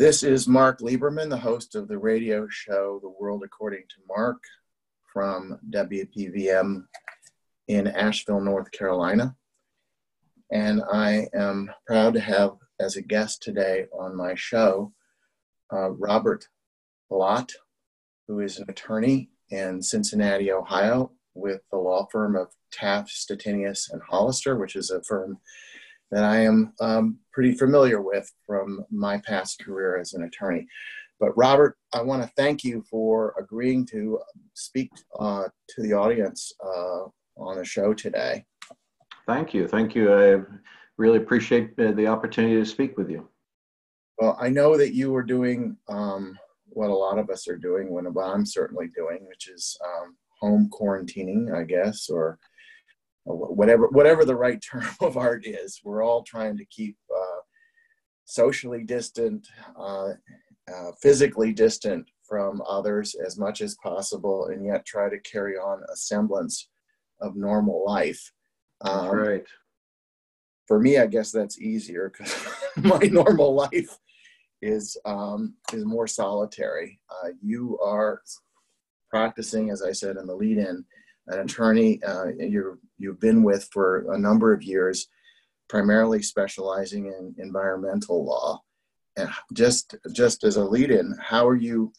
This is Mark Lieberman, the host of the radio show The World According to Mark from WPVM in Asheville, North Carolina. And I am proud to have as a guest today on my show uh, Robert Bilott, who is an attorney in Cincinnati, Ohio, with the law firm of Taft, Stettinius, and Hollister, which is a firm that I am um, pretty familiar with from my past career as an attorney. But Robert, I want to thank you for agreeing to speak uh, to the audience uh, on the show today. Thank you. Thank you. I really appreciate the opportunity to speak with you. Well, I know that you are doing um, what a lot of us are doing, when what I'm certainly doing, which is um, home quarantining, I guess, or whatever whatever the right term of art is. We're all trying to keep uh, socially distant, uh, uh, physically distant from others as much as possible, and yet try to carry on a semblance of normal life. Um, right. For me, I guess that's easier because my normal life is um, is more solitary. Uh, you are practicing, as I said in the lead-in, an attorney uh, you you've been with for a number of years, primarily specializing in environmental law. And just just as a lead-in, how are you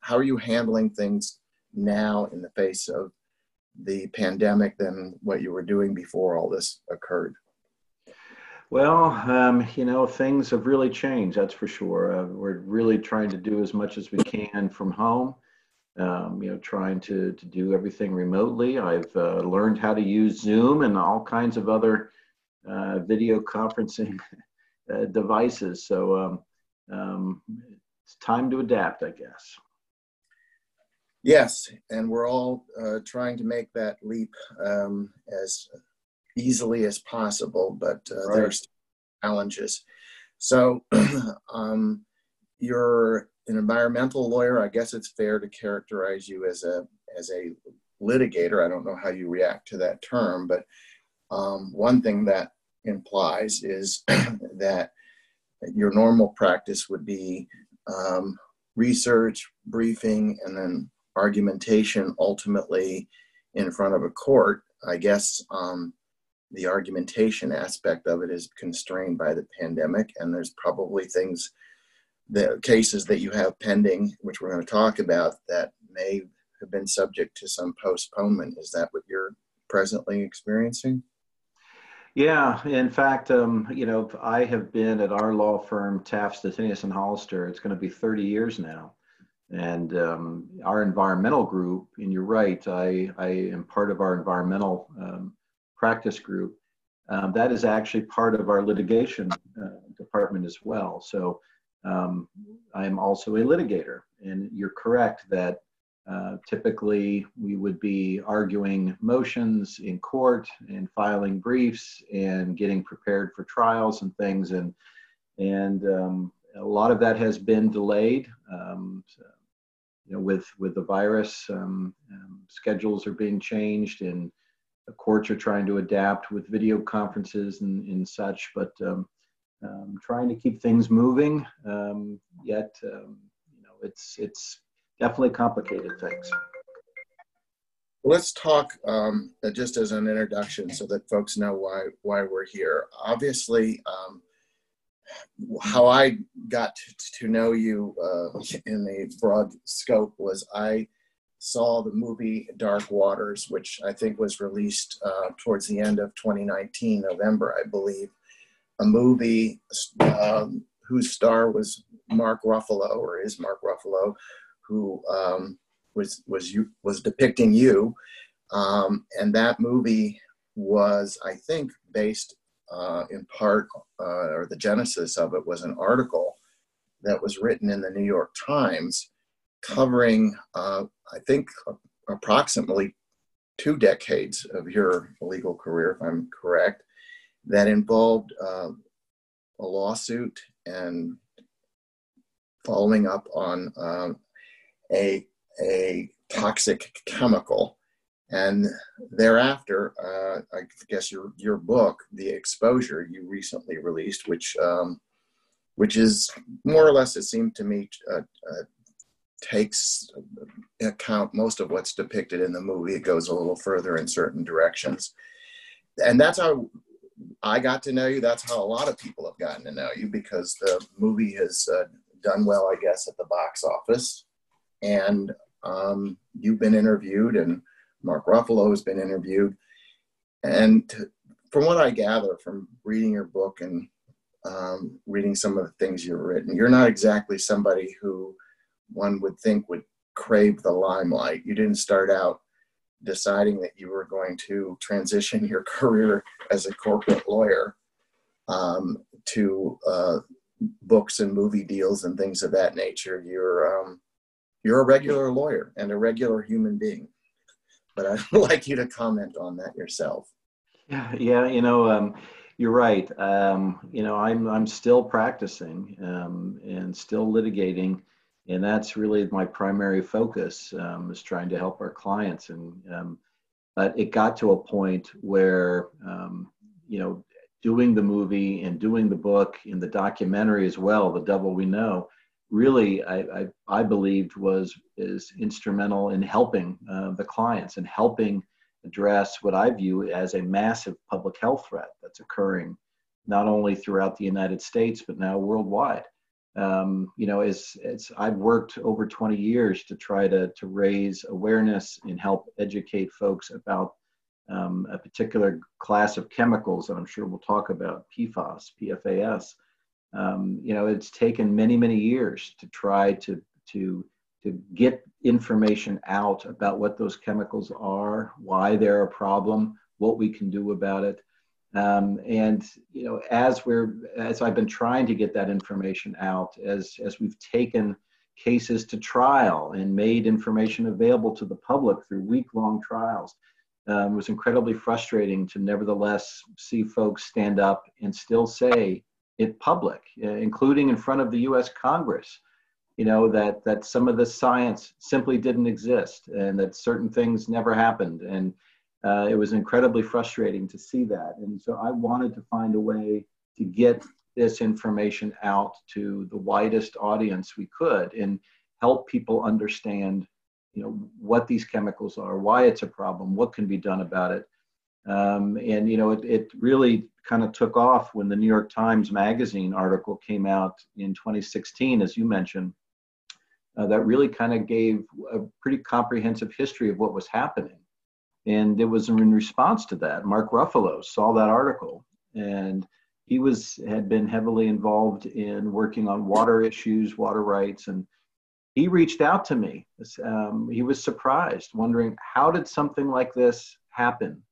how are you handling things now in the face of the pandemic than what you were doing before all this occurred? Well, um, you know, things have really changed, that's for sure. Uh, we're really trying to do as much as we can from home um, you know, trying to, to do everything remotely. I've uh, learned how to use Zoom and all kinds of other uh, video conferencing uh, devices. So um, um, it's time to adapt, I guess. Yes, and we're all uh, trying to make that leap um, as easily as possible, but uh, right. there's challenges. So um, you're an environmental lawyer, I guess it's fair to characterize you as a as a litigator. I don't know how you react to that term, but um, one thing that implies is that your normal practice would be um, research, briefing, and then argumentation ultimately in front of a court. I guess um, the argumentation aspect of it is constrained by the pandemic, and there's probably things the cases that you have pending, which we're going to talk about, that may have been subject to some postponement. Is that what you're presently experiencing? Yeah, in fact, um, you know, I have been at our law firm, Taft, Stettinius, and Hollister. It's going to be 30 years now. And um, our environmental group, and you're right, I, I am part of our environmental um, practice group. Um, that is actually part of our litigation uh, department as well. So um, I'm also a litigator, and you're correct that uh, typically we would be arguing motions in court and filing briefs and getting prepared for trials and things, and and um, a lot of that has been delayed. Um, so, you know, with with the virus, um, um, schedules are being changed, and the courts are trying to adapt with video conferences and, and such. But um, um, trying to keep things moving. Um, yet, um, you know, it's it's definitely complicated things. Let's talk um, just as an introduction, so that folks know why why we're here. Obviously, um, how I got to, to know you uh, in the broad scope was I saw the movie Dark Waters, which I think was released uh, towards the end of 2019, November, I believe a movie um, whose star was Mark Ruffalo, or is Mark Ruffalo, who um, was was you was depicting you, um, and that movie was, I think, based uh, in part, uh, or the genesis of it was an article that was written in the New York Times covering, uh, I think, approximately two decades of your legal career, if I'm correct, that involved uh, a lawsuit and following up on um, a, a toxic chemical. And thereafter, uh, I guess your, your book, The Exposure, you recently released, which um, which is more or less, it seemed to me, uh, uh, takes account most of what's depicted in the movie. It goes a little further in certain directions. And that's how I got to know you. That's how a lot of people have gotten to know you because the movie has uh, done well, I guess, at the box office. And um, you've been interviewed, and Mark Ruffalo has been interviewed. And to, from what I gather from reading your book and um, reading some of the things you've written, you're not exactly somebody who one would think would crave the limelight. You didn't start out deciding that you were going to transition your career as a corporate lawyer um, to uh, books and movie deals and things of that nature. You're um, you're a regular lawyer and a regular human being. But I'd like you to comment on that yourself. Yeah, yeah, you know, um, you're right. Um, you know, I'm I'm still practicing um, and still litigating and that's really my primary focus um, is trying to help our clients and but it got to a point where um, you know doing the movie and doing the book and the documentary as well the devil we know really i, I, I believed was is instrumental in helping uh, the clients and helping address what i view as a massive public health threat that's occurring not only throughout the united states but now worldwide um, you know, as, as I've worked over 20 years to try to, to raise awareness and help educate folks about um, a particular class of chemicals that I'm sure we'll talk about, PFAS, PFAS. Um, you know, it's taken many, many years to try to, to, to get information out about what those chemicals are, why they're a problem, what we can do about it. Um, and you know, as we're as I've been trying to get that information out, as as we've taken cases to trial and made information available to the public through week-long trials, um, it was incredibly frustrating to nevertheless see folks stand up and still say in public, uh, including in front of the U.S. Congress, you know that that some of the science simply didn't exist and that certain things never happened and uh, it was incredibly frustrating to see that. And so I wanted to find a way to get this information out to the widest audience we could and help people understand you know what these chemicals are why it's a problem what can be done about it um, and you know it, it really kind of took off when the new york times magazine article came out in 2016 as you mentioned uh, that really kind of gave a pretty comprehensive history of what was happening and it was in response to that. Mark Ruffalo saw that article and he was had been heavily involved in working on water issues, water rights, and he reached out to me. Um, he was surprised, wondering how did something like this happen?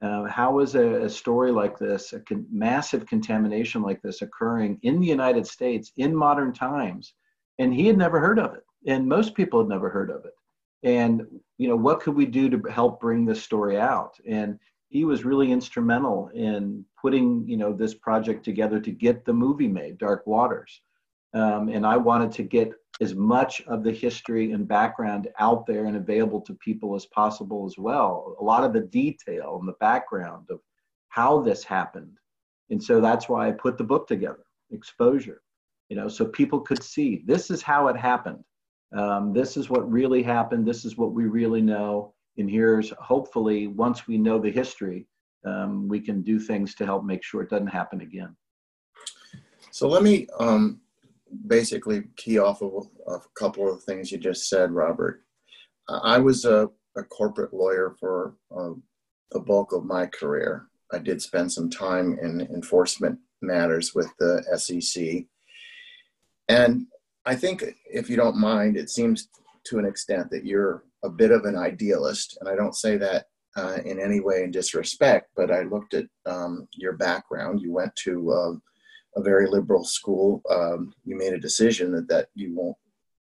Uh, how is a, a, story like this, a con- massive contamination like this, occurring in the United States in modern times? And he had never heard of it, and most people had never heard of it and you know what could we do to help bring this story out? And he was really instrumental in putting you know this project together to get the movie made dark waters. Um, and i wanted to get as much of the history and background out there and available to people as possible as well. A lot of the detail and the background of how this happened. And so that's why i put the book together exposure. You know so people could see this is how it happened um, this is what really happened. This is what we really know. And here's hopefully, once we know the history, um, we can do things to help make sure it doesn't happen again. So let me um, basically key off of a couple of things you just said, Robert. I was a, a corporate lawyer for uh, the bulk of my career. I did spend some time in enforcement matters with the SEC. And I think, if you don't mind, it seems to an extent that you're a bit of an idealist, and I don't say that uh, in any way in disrespect, but I looked at um, your background. You went to uh, a very liberal school. Um, you made a decision that, that you won't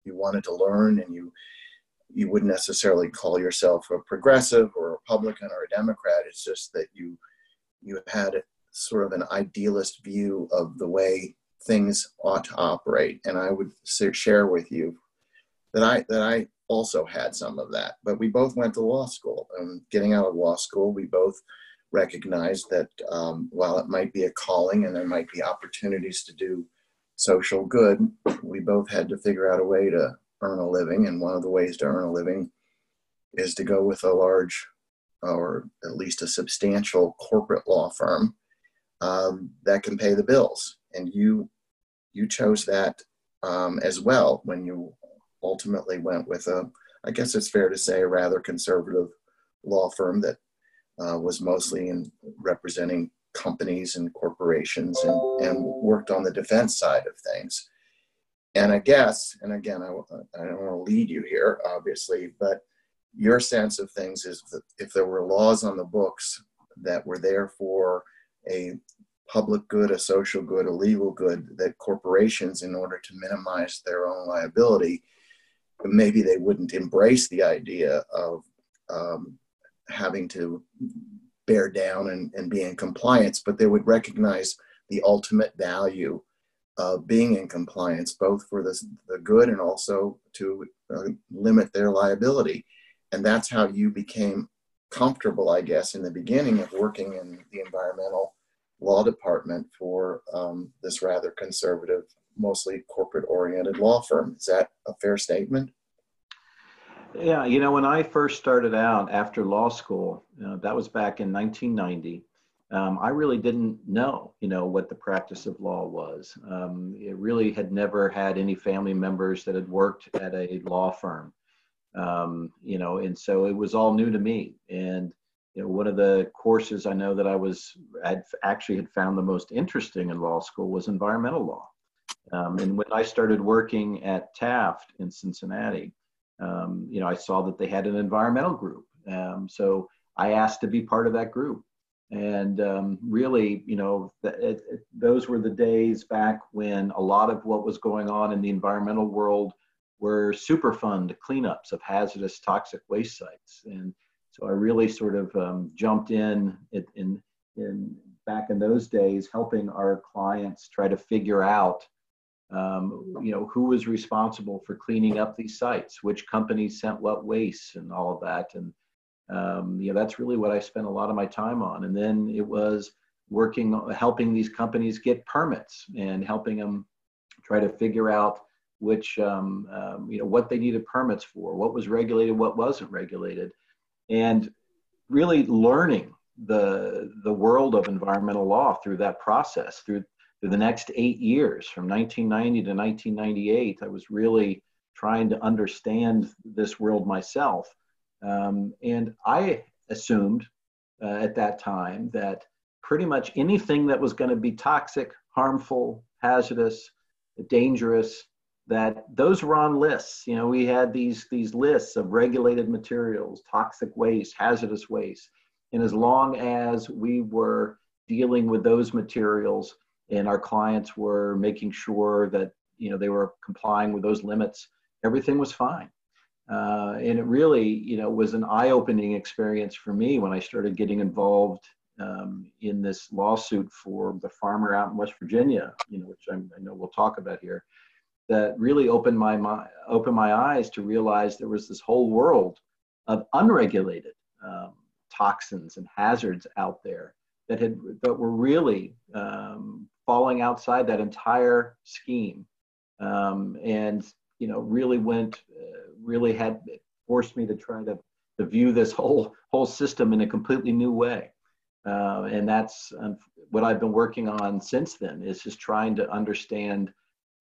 you wanted to learn, and you you wouldn't necessarily call yourself a progressive or a Republican or a Democrat. It's just that you you had sort of an idealist view of the way things ought to operate. And I would share with you that I that I also had some of that. But we both went to law school, and getting out of law school, we both recognized that um, while it might be a calling and there might be opportunities to do social good, we both had to figure out a way to earn a living. And one of the ways to earn a living is to go with a large or at least a substantial corporate law firm um, that can pay the bills. And you you chose that um, as well when you ultimately went with a, I guess it's fair to say, a rather conservative law firm that uh, was mostly in representing companies and corporations and, and worked on the defense side of things. And I guess, and again, I, I don't want to lead you here, obviously, but your sense of things is that if there were laws on the books that were there for a public good, a social good, a legal good, that corporations, in order to minimize their own liability, maybe they wouldn't embrace the idea of um, having to bear down and, and be in compliance, but they would recognize the ultimate value of being in compliance, both for the, the good and also to uh, limit their liability. And that's how you became comfortable, I guess, in the beginning of working in the environmental law department for um, this rather conservative, mostly corporate oriented law firm. Is that a fair statement? Yeah, you know, when I first started out after law school, uh, that was back in 1990. Um, I really didn't know, you know, what the practice of law was. Um, it really had never had any family members that had worked at a law firm, um, you know, and so it was all new to me. And you know, one of the courses I know that I was had actually had found the most interesting in law school was environmental law. Um, and when I started working at Taft in Cincinnati, um, you know, I saw that they had an environmental group. Um, so I asked to be part of that group. And um, really, you know, th- it, it, those were the days back when a lot of what was going on in the environmental world were Superfund cleanups of hazardous toxic waste sites. And so I really sort of um, jumped in, in, in, back in those days, helping our clients try to figure out um, you know, who was responsible for cleaning up these sites, which companies sent what waste and all of that. And, um, you know, that's really what I spent a lot of my time on. And then it was working, helping these companies get permits and helping them try to figure out which, um, um, you know, what they needed permits for, what was regulated, what wasn't regulated. And really learning the, the world of environmental law through that process, through for the next eight years, from 1990 to 1998, I was really trying to understand this world myself. Um, and I assumed uh, at that time that pretty much anything that was going to be toxic, harmful, hazardous, dangerous, that those were on lists. You know, we had these these lists of regulated materials, toxic waste, hazardous waste, and as long as we were dealing with those materials and our clients were making sure that you know they were complying with those limits everything was fine. Uh, and it really you know was an eye-opening experience for me when i started getting involved um, in this lawsuit for the farmer out in west virginia you know which I'm, i know we'll talk about here that really opened my mind opened my eyes to realize there was this whole world of unregulated um, toxins and hazards out there that had that were really um, falling outside that entire scheme. Um, and you know really went uh, really had forced me to try to, to view this whole whole system in a completely new way. Uh, and that's um, what i've been working on since then is just trying to understand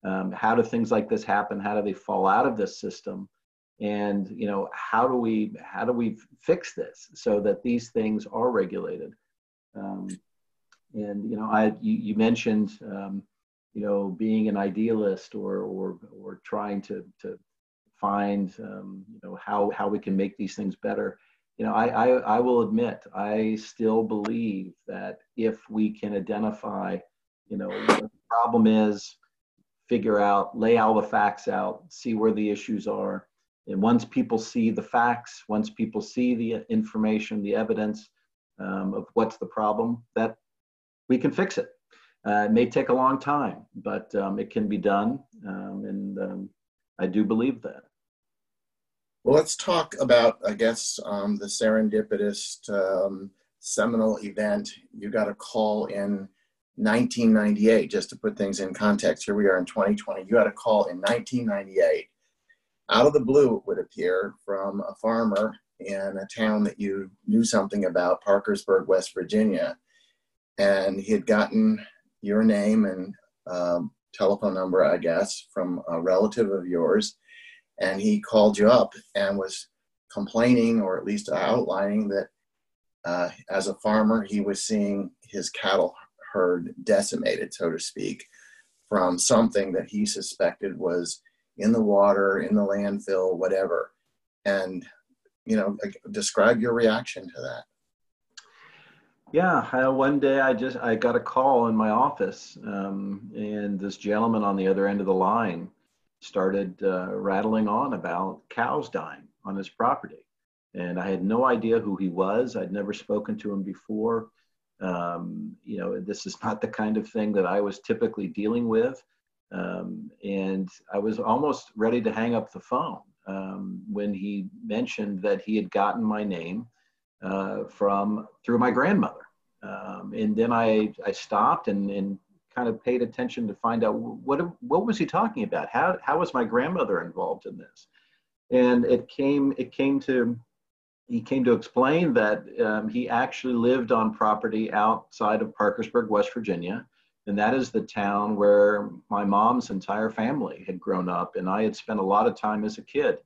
um, how do things like this happen? How do they fall out of this system? And you know how do we how do we fix this so that these things are regulated? Um, and you know, I you, you mentioned um, you know being an idealist or or or trying to to find um, you know how how we can make these things better. You know, I, I I will admit I still believe that if we can identify you know what the problem is, figure out, lay all the facts out, see where the issues are. And once people see the facts, once people see the information, the evidence um, of what's the problem, that we can fix it. Uh, it may take a long time, but um, it can be done, um, and um, I do believe that. Well, let's talk about, I guess, um, the serendipitous um, seminal event. You got a call in 1998, just to put things in context, here we are in 2020. You had a call in 1998, out of the blue, it would appear, from a farmer in a town that you knew something about, Parkersburg, West Virginia. And he had gotten your name and um, telephone number, I guess, from a relative of yours. And he called you up and was complaining, or at least outlining, that uh, as a farmer, he was seeing his cattle herd decimated, so to speak, from something that he suspected was in the water, in the landfill, whatever. And, you know, describe your reaction to that. Yeah, one day I just I got a call in my office, um, and this gentleman on the other end of the line started uh, rattling on about cows dying on his property, and I had no idea who he was. I'd never spoken to him before. Um, you know, this is not the kind of thing that I was typically dealing with, um, and I was almost ready to hang up the phone um, when he mentioned that he had gotten my name uh, from through my grandmother. Um, and then I, I stopped and, and kind of paid attention to find out what, what was he talking about? How, how was my grandmother involved in this? And it came, it came to, he came to explain that um, he actually lived on property outside of Parkersburg, West Virginia. And that is the town where my mom's entire family had grown up. And I had spent a lot of time as a kid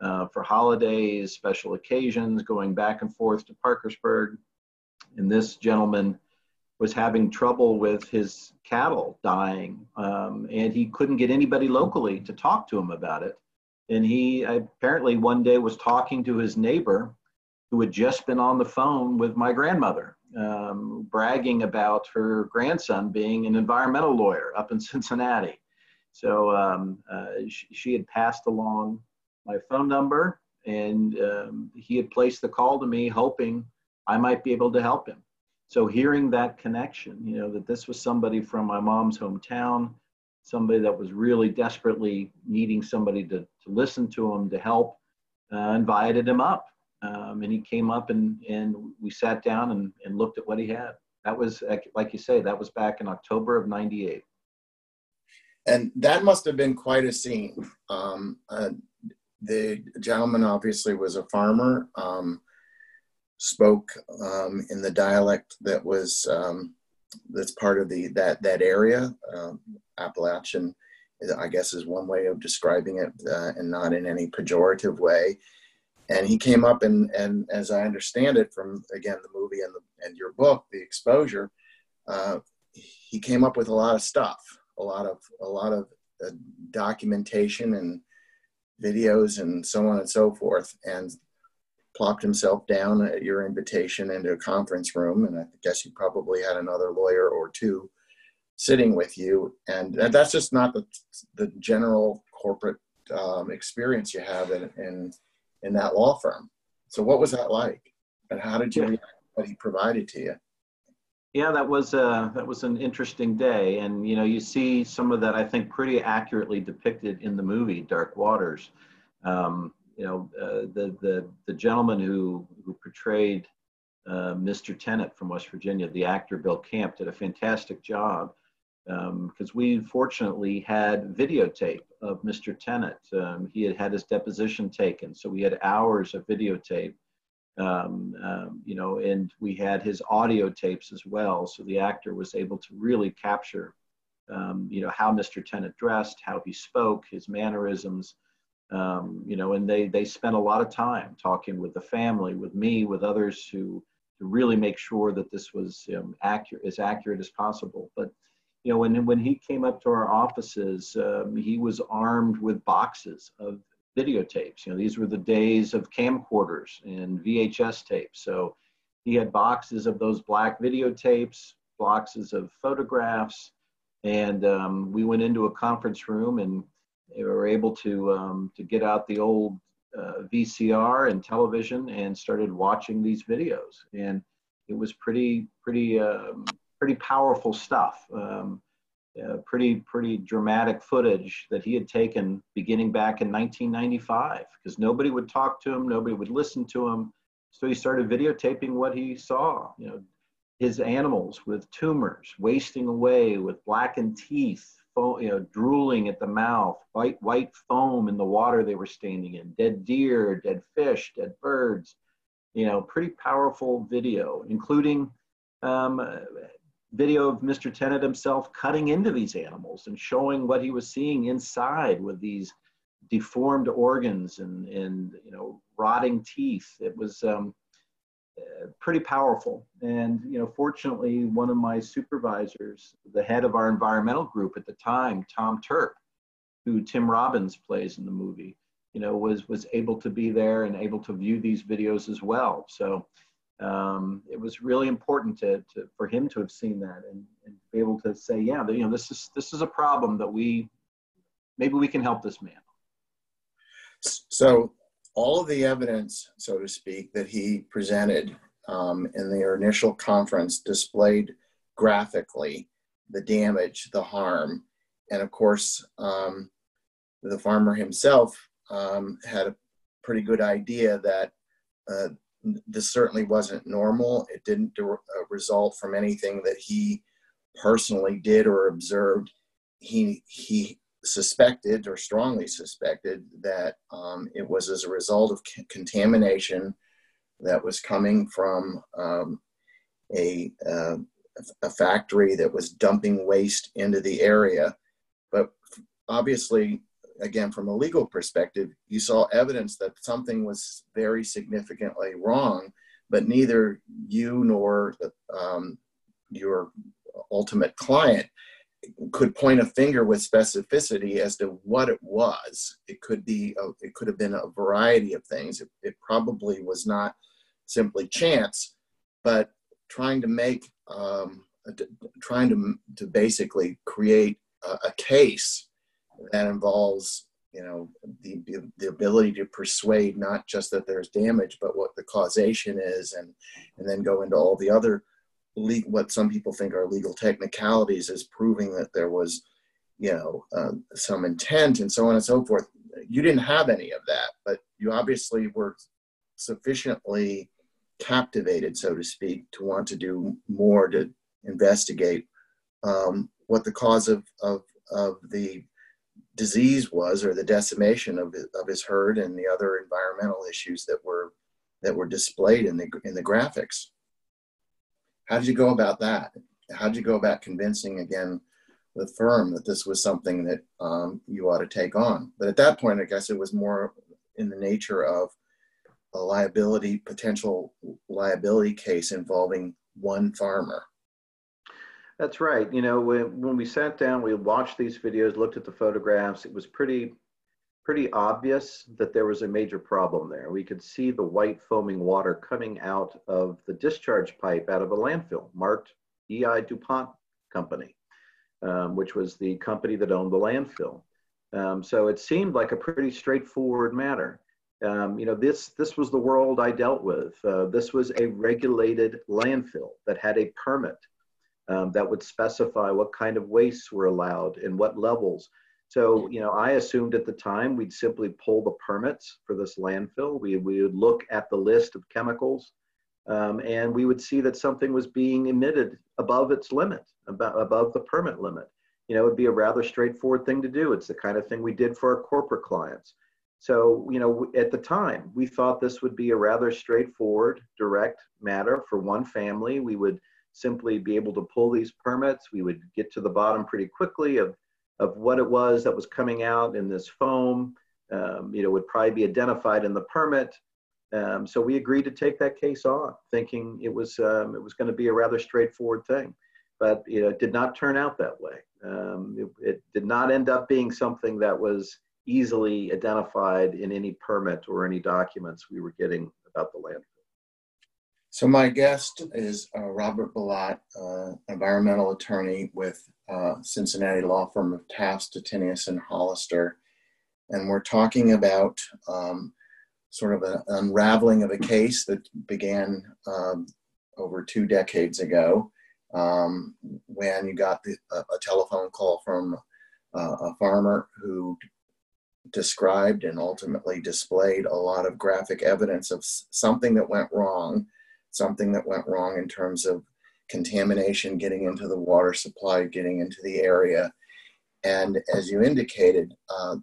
uh, for holidays, special occasions, going back and forth to Parkersburg. And this gentleman was having trouble with his cattle dying, um, and he couldn't get anybody locally to talk to him about it. And he apparently one day was talking to his neighbor who had just been on the phone with my grandmother, um, bragging about her grandson being an environmental lawyer up in Cincinnati. So um, uh, she, she, had passed along my phone number, and um, he had placed the call to me, hoping I might be able to help him. So hearing that connection, you know, that this was somebody from my mom's hometown, somebody that was really desperately needing somebody to, to listen to him, to help, uh, invited him up. Um, and he came up and, and we sat down and, and looked at what he had. That was, like you say, that was back in October of 98. And that must have been quite a scene. Um, uh, the gentleman obviously was a farmer, um, spoke um, in the dialect that was um, that's part of the that that area. Um, Appalachian, I guess, is one way of describing it, uh, and not in any pejorative way. And he came up and and as I understand it from again the movie and the and your book, the exposure, uh, he came up with a lot of stuff, a lot of a lot of uh, documentation and videos and so on and so forth, and plopped himself down at your invitation into a conference room. And I guess you probably had another lawyer or two sitting with you. And that's just not the, the general corporate um, experience you have in, in, in that law firm. So what was that like? And how did you react what he provided to you? Yeah, that was uh, that was an interesting day, and you know you see some of that I think pretty accurately depicted in the movie Dark Waters. Um, you know uh, the the the gentleman who who portrayed uh, Mr. Tennant from West Virginia, the actor Bill Camp, did a fantastic job because um, we fortunately had videotape of Mr. Tennant. Um, he had had his deposition taken, so we had hours of videotape um, um, you know, and we had his audio tapes as well. So the actor was able to really capture, um, you know, how Mr. Tennant dressed, how he spoke, his mannerisms, um, you know, and they they spent a lot of time talking with the family, with me, with others who to really make sure that this was accurate, as accurate as possible. But you know, when when he came up to our offices, um, he was armed with boxes of videotapes. You know, these were the days of camcorders and VHS tapes. So he had boxes of those black videotapes, boxes of photographs, and um, we went into a conference room and we were able to um, to get out the old uh, VCR and television and started watching these videos. And it was pretty pretty um, pretty powerful stuff. Um, uh, pretty pretty dramatic footage that he had taken beginning back in 1995 because nobody would talk to him nobody would listen to him so he started videotaping what he saw you know his animals with tumors, wasting away with blackened teeth, you know, drooling at the mouth, white, white foam in the water they were standing in, dead deer, dead fish, dead birds. You know, pretty powerful video, including um, video of Mr. Tennant himself cutting into these animals and showing what he was seeing inside with these deformed organs and, and you know, rotting teeth. It was um, pretty powerful. And you know, fortunately, one of my supervisors, the head of our environmental group at the time, Tom Terp, who Tim Robbins plays in the movie, you know, was was able to be there and able to view these videos as well. So um, it was really important to, to for him to have seen that and, and be able to say, yeah, you know, this is this is a problem that we maybe we can help this man. So all of the evidence, so to speak, that he presented um, in their initial conference displayed graphically the damage, the harm, and of course, um, the farmer himself um, had a pretty good idea that uh, this certainly wasn't normal. It didn't de- uh, result from anything that he personally did or observed. He he suspected or strongly suspected that um, it was as a result of c- contamination that was coming from um, a, uh, a factory that was dumping waste into the area. But obviously, again, from a legal perspective, you saw evidence that something was very significantly wrong, but neither you nor um, your ultimate client could point a finger with specificity as to what it was. It could be, a, it could have been a variety of things. It, it, probably was not simply chance, but trying to make, um, trying to to basically create a, a, case that involves, you know, the the ability to persuade not just that there's damage, but what the causation is, and and then go into all the other le- what some people think are legal technicalities as proving that there was, you know, uh, some intent and so on and so forth. You didn't have any of that, but you obviously were sufficiently captivated, so to speak, to want to do more to investigate um, what the cause of, of, of the disease was or the decimation of, of his herd and the other environmental issues that were that were displayed in the in the graphics. How did you go about that? How did you go about convincing again the firm that this was something that um, you ought to take on? But at that point, I guess it was more in the nature of a liability, potential liability case involving one farmer. That's right. You know, when, when we sat down, we watched these videos, looked at the photographs. It was pretty pretty obvious that there was a major problem there. We could see the white foaming water coming out of the discharge pipe out of a landfill marked EI DuPont Company, um, which was the company that owned the landfill. Um, so it seemed like a pretty straightforward matter. Um, you know, this this was the world I dealt with. Uh, this was a regulated landfill that had a permit um, that would specify what kind of wastes were allowed and what levels. So, you know, I assumed at the time we'd simply pull the permits for this landfill. We, we would look at the list of chemicals um, and we would see that something was being emitted above its limit, about, above the permit limit. You know, it would be a rather straightforward thing to do. It's the kind of thing we did for our corporate clients. So, you know, at the time, we thought this would be a rather straightforward, direct matter for one family. We would simply be able to pull these permits. We would get to the bottom pretty quickly of of what it was that was coming out in this foam, um, you know, would probably be identified in the permit. Um, so we agreed to take that case on, thinking it was um, it was going to be a rather straightforward thing, but you know, it did not turn out that way. Um, it, it, did not end up being something that was easily identified in any permit or any documents we were getting about the landfill. So my guest is uh, Robert Bilott, uh, environmental attorney with uh, Cincinnati law firm of Taft, Stettinius, and Hollister. And we're talking about um, sort of an unraveling of a case that began um, over two decades ago um, when you got the, a, a, telephone call from uh, a farmer who described and ultimately displayed a lot of graphic evidence of something that went wrong, something that went wrong in terms of contamination getting into the water supply, getting into the area. And as you indicated, uh,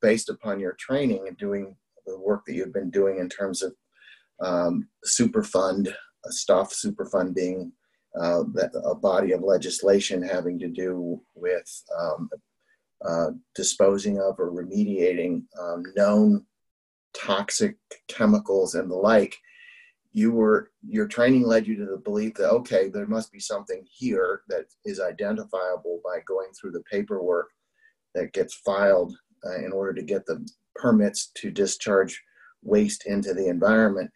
based upon your training and doing the work that you've been doing in terms of um, Superfund stuff, Superfund being uh, a body of legislation having to do with um, uh, disposing of or remediating um, known toxic chemicals and the like you were your training led you to the belief that okay there must be something here that is identifiable by going through the paperwork that gets filed uh, in order to get the permits to discharge waste into the environment.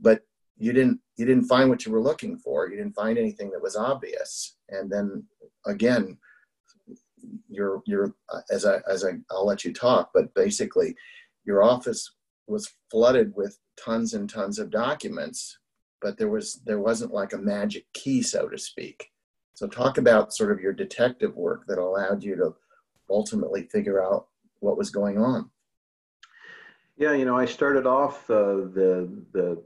But you didn't you didn't find what you were looking for. You didn't find anything that was obvious. And then again you're you're as i as i i'll let you talk but basically your office was flooded with tons and tons of documents but there was there wasn't like a magic key so to speak so talk about sort of your detective work that allowed you to ultimately figure out what was going on yeah you know i started off uh, the the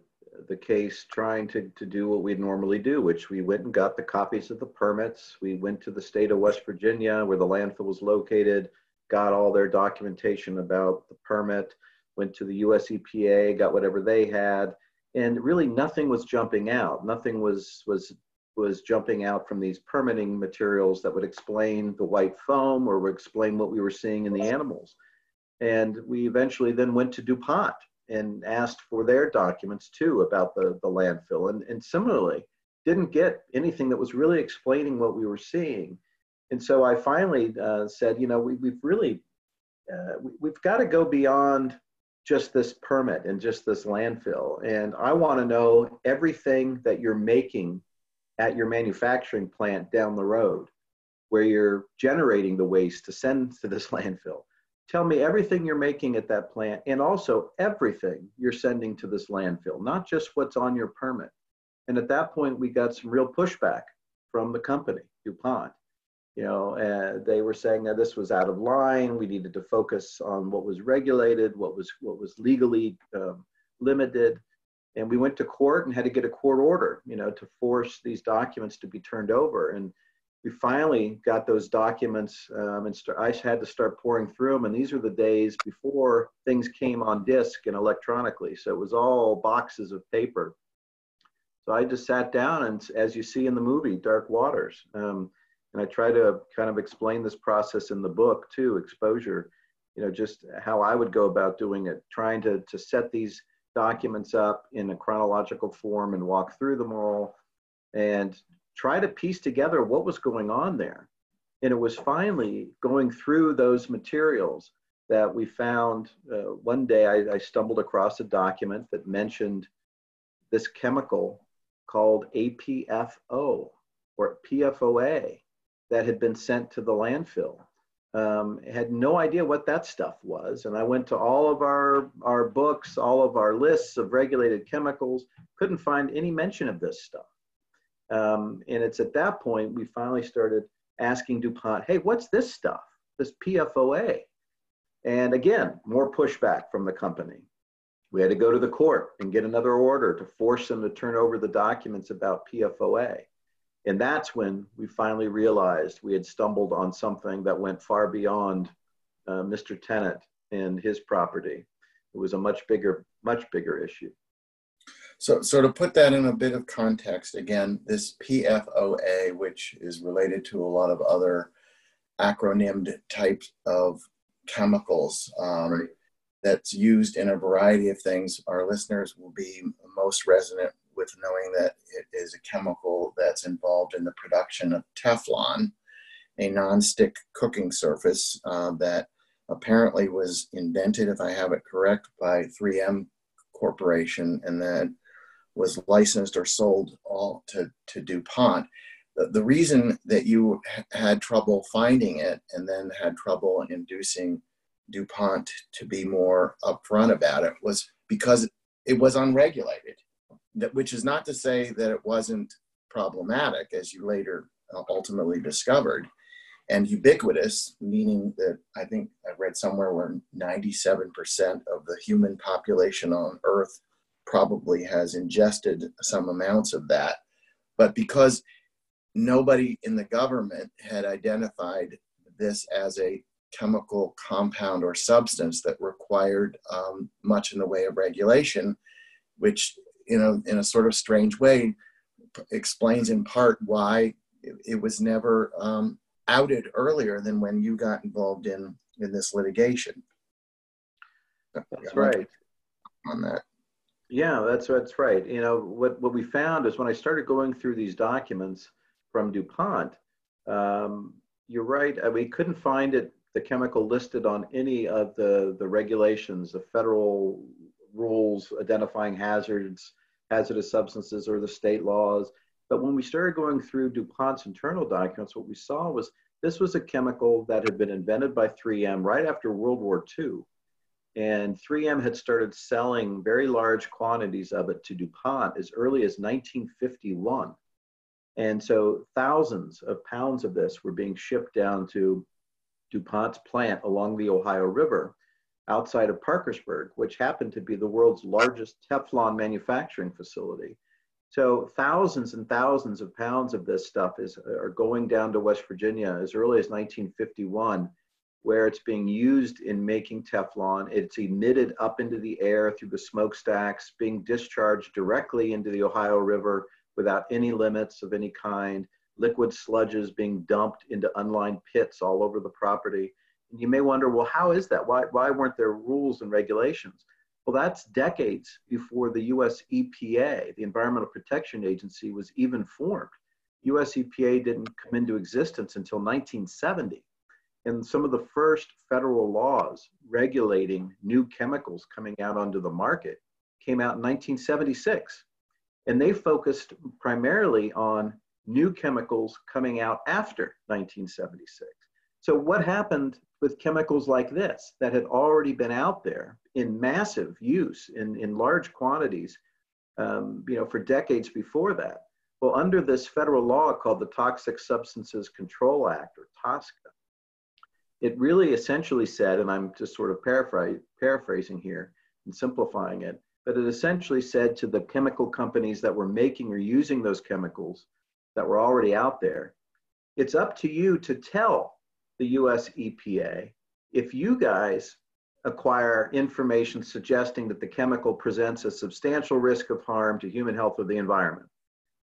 the case trying to, to do what we'd normally do, which we went and got the copies of the permits. We went to the state of West Virginia where the landfill was located, got all their documentation about the permit, went to the US EPA, got whatever they had, and really nothing was jumping out. Nothing was was was jumping out from these permitting materials that would explain the white foam or would explain what we were seeing in the animals. And we eventually then went to DuPont and asked for their documents too about the, the landfill. And, and similarly, didn't get anything that was really explaining what we were seeing. And so I finally uh, said, you know, we, we've really, uh, we, we've got to go beyond just this permit and just this landfill. And I want to know everything that you're making at your manufacturing plant down the road where you're generating the waste to send to this landfill tell me everything you're making at that plant and also everything you're sending to this landfill, not just what's on your permit. And at that point, we got some real pushback from the company, DuPont. You know, uh, they were saying that this was out of line. We needed to focus on what was regulated, what was what was legally um, limited, and we went to court and had to get a court order, you know, to force these documents to be turned over. And we finally got those documents um, and st- I had to start pouring through them. And these were the days before things came on disk and electronically. So it was all boxes of paper. So I just sat down and, as you see in the movie, Dark Waters, um, and I try to kind of explain this process in the book too, exposure, you know, just how I would go about doing it, trying to, to set these documents up in a chronological form and walk through them all and try to piece together what was going on there. And it was finally going through those materials that we found. Uh, one day I, I stumbled across a document that mentioned this chemical called APFO or PFOA that had been sent to the landfill. Um, had no idea what that stuff was. And I went to all of our, our books, all of our lists of regulated chemicals, couldn't find any mention of this stuff. Um, and it's at that point we finally started asking DuPont, hey, what's this stuff, this PFOA? And again, more pushback from the company. We had to go to the court and get another order to force them to turn over the documents about PFOA. And that's when we finally realized we had stumbled on something that went far beyond uh, Mr. Tennant and his property. It was a much bigger, much bigger issue. So, so to put that in a bit of context, again, this PFOA, which is related to a lot of other acronymed types of chemicals um, right. that's used in a variety of things, our listeners will be most resonant with knowing that it is a chemical that's involved in the production of Teflon, a non-stick cooking surface uh, that apparently was invented, if I have it correct, by 3M Corporation, and then was licensed or sold all to, to DuPont. The, the reason that you had trouble finding it and then had trouble inducing DuPont to be more upfront about it was because it was unregulated, that, which is not to say that it wasn't problematic, as you later uh, ultimately discovered, and ubiquitous, meaning that I think I read somewhere where 97% of the human population on Earth probably has ingested some amounts of that. But because nobody in the government had identified this as a chemical compound or substance that required um, much in the way of regulation, which, you know, in a sort of strange way, explains in part why it, it was never um, outed earlier than when you got involved in in this litigation. That's right. On that. Yeah, that's that's right. You know what what we found is when I started going through these documents from DuPont, um, you're right. Uh, we couldn't find it the chemical listed on any of the the regulations, the federal rules identifying hazards, hazardous substances, or the state laws. But when we started going through DuPont's internal documents, what we saw was this was a chemical that had been invented by 3M right after World War II. And 3M had started selling very large quantities of it to DuPont as early as 1951. And so thousands of pounds of this were being shipped down to DuPont's plant along the Ohio River outside of Parkersburg, which happened to be the world's largest Teflon manufacturing facility. So thousands and thousands of pounds of this stuff is, are going down to West Virginia as early as 1951, where it's being used in making Teflon. It's emitted up into the air through the smokestacks, being discharged directly into the Ohio River without any limits of any kind, liquid sludges being dumped into unlined pits all over the property. You may wonder, well, how is that? Why, why weren't there rules and regulations? Well, that's decades before the US EPA, the Environmental Protection Agency, was even formed. US EPA didn't come into existence until 1970. And some of the first federal laws regulating new chemicals coming out onto the market came out in 1976. And they focused primarily on new chemicals coming out after 1976. So, what happened with chemicals like this that had already been out there in massive use in, in large quantities, um, you know, for decades before that. Well, under this federal law called the Toxic Substances Control Act, or TSCA, it really essentially said, and I'm just sort of paraphrasing here and simplifying it, but it essentially said to the chemical companies that were making or using those chemicals that were already out there, it's up to you to tell the US EPA, if you guys acquire information suggesting that the chemical presents a substantial risk of harm to human health or the environment.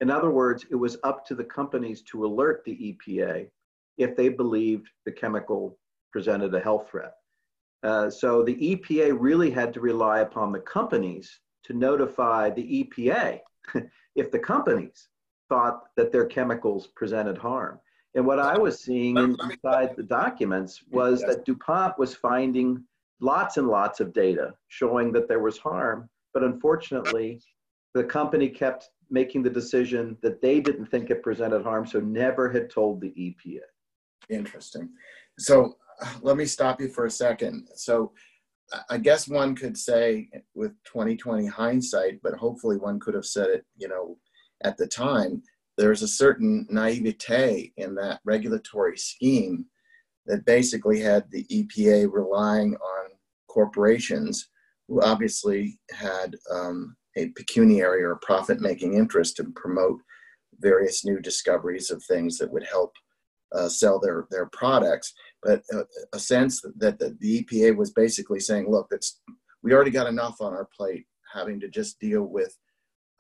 In other words, it was up to the companies to alert the EPA if they believed the chemical presented a health threat. Uh, so the EPA really had to rely upon the companies to notify the EPA if the companies thought that their chemicals presented harm. And what I was seeing inside the documents was that DuPont was finding lots and lots of data showing that there was harm, but unfortunately, the company kept making the decision that they didn't think it presented harm, so never had told the EPA. Interesting. So let me stop you for a second. So I guess one could say with 2020 hindsight, but hopefully one could have said it, you know, at the time there's a certain naivete in that regulatory scheme that basically had the EPA relying on corporations who obviously had um, a pecuniary or profit making interest to promote various new discoveries of things that would help uh, sell their, their products. But a, a sense that the, the EPA was basically saying, look, that's, we already got enough on our plate having to just deal with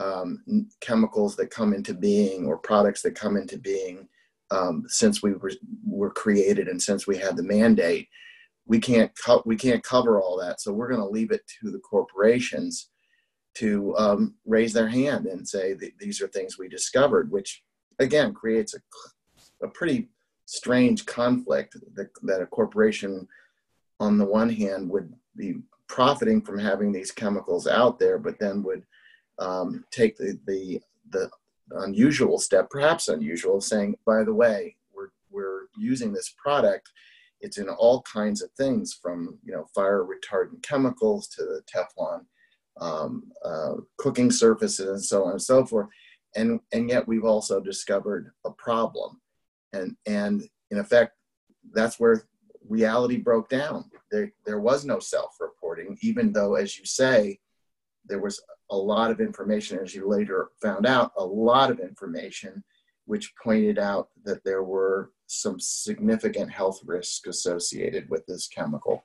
um, chemicals that come into being or products that come into being um, since we were, were created and since we had the mandate we can't co- we can't cover all that. So we're going to leave it to the corporations to um, raise their hand and say these are things we discovered which again creates a, a pretty strange conflict that, that a corporation on the one hand would be profiting from having these chemicals out there but then would um, take the, the, the unusual step, perhaps unusual, saying, by the way, we're, we're using this product. It's in all kinds of things from, you know, fire retardant chemicals to the Teflon um, uh, cooking surfaces and so on and so forth. And, and yet we've also discovered a problem. And, and in effect, that's where reality broke down. There, there was no self-reporting, even though, as you say, there was a lot of information, as you later found out, a lot of information which pointed out that there were some significant health risks associated with this chemical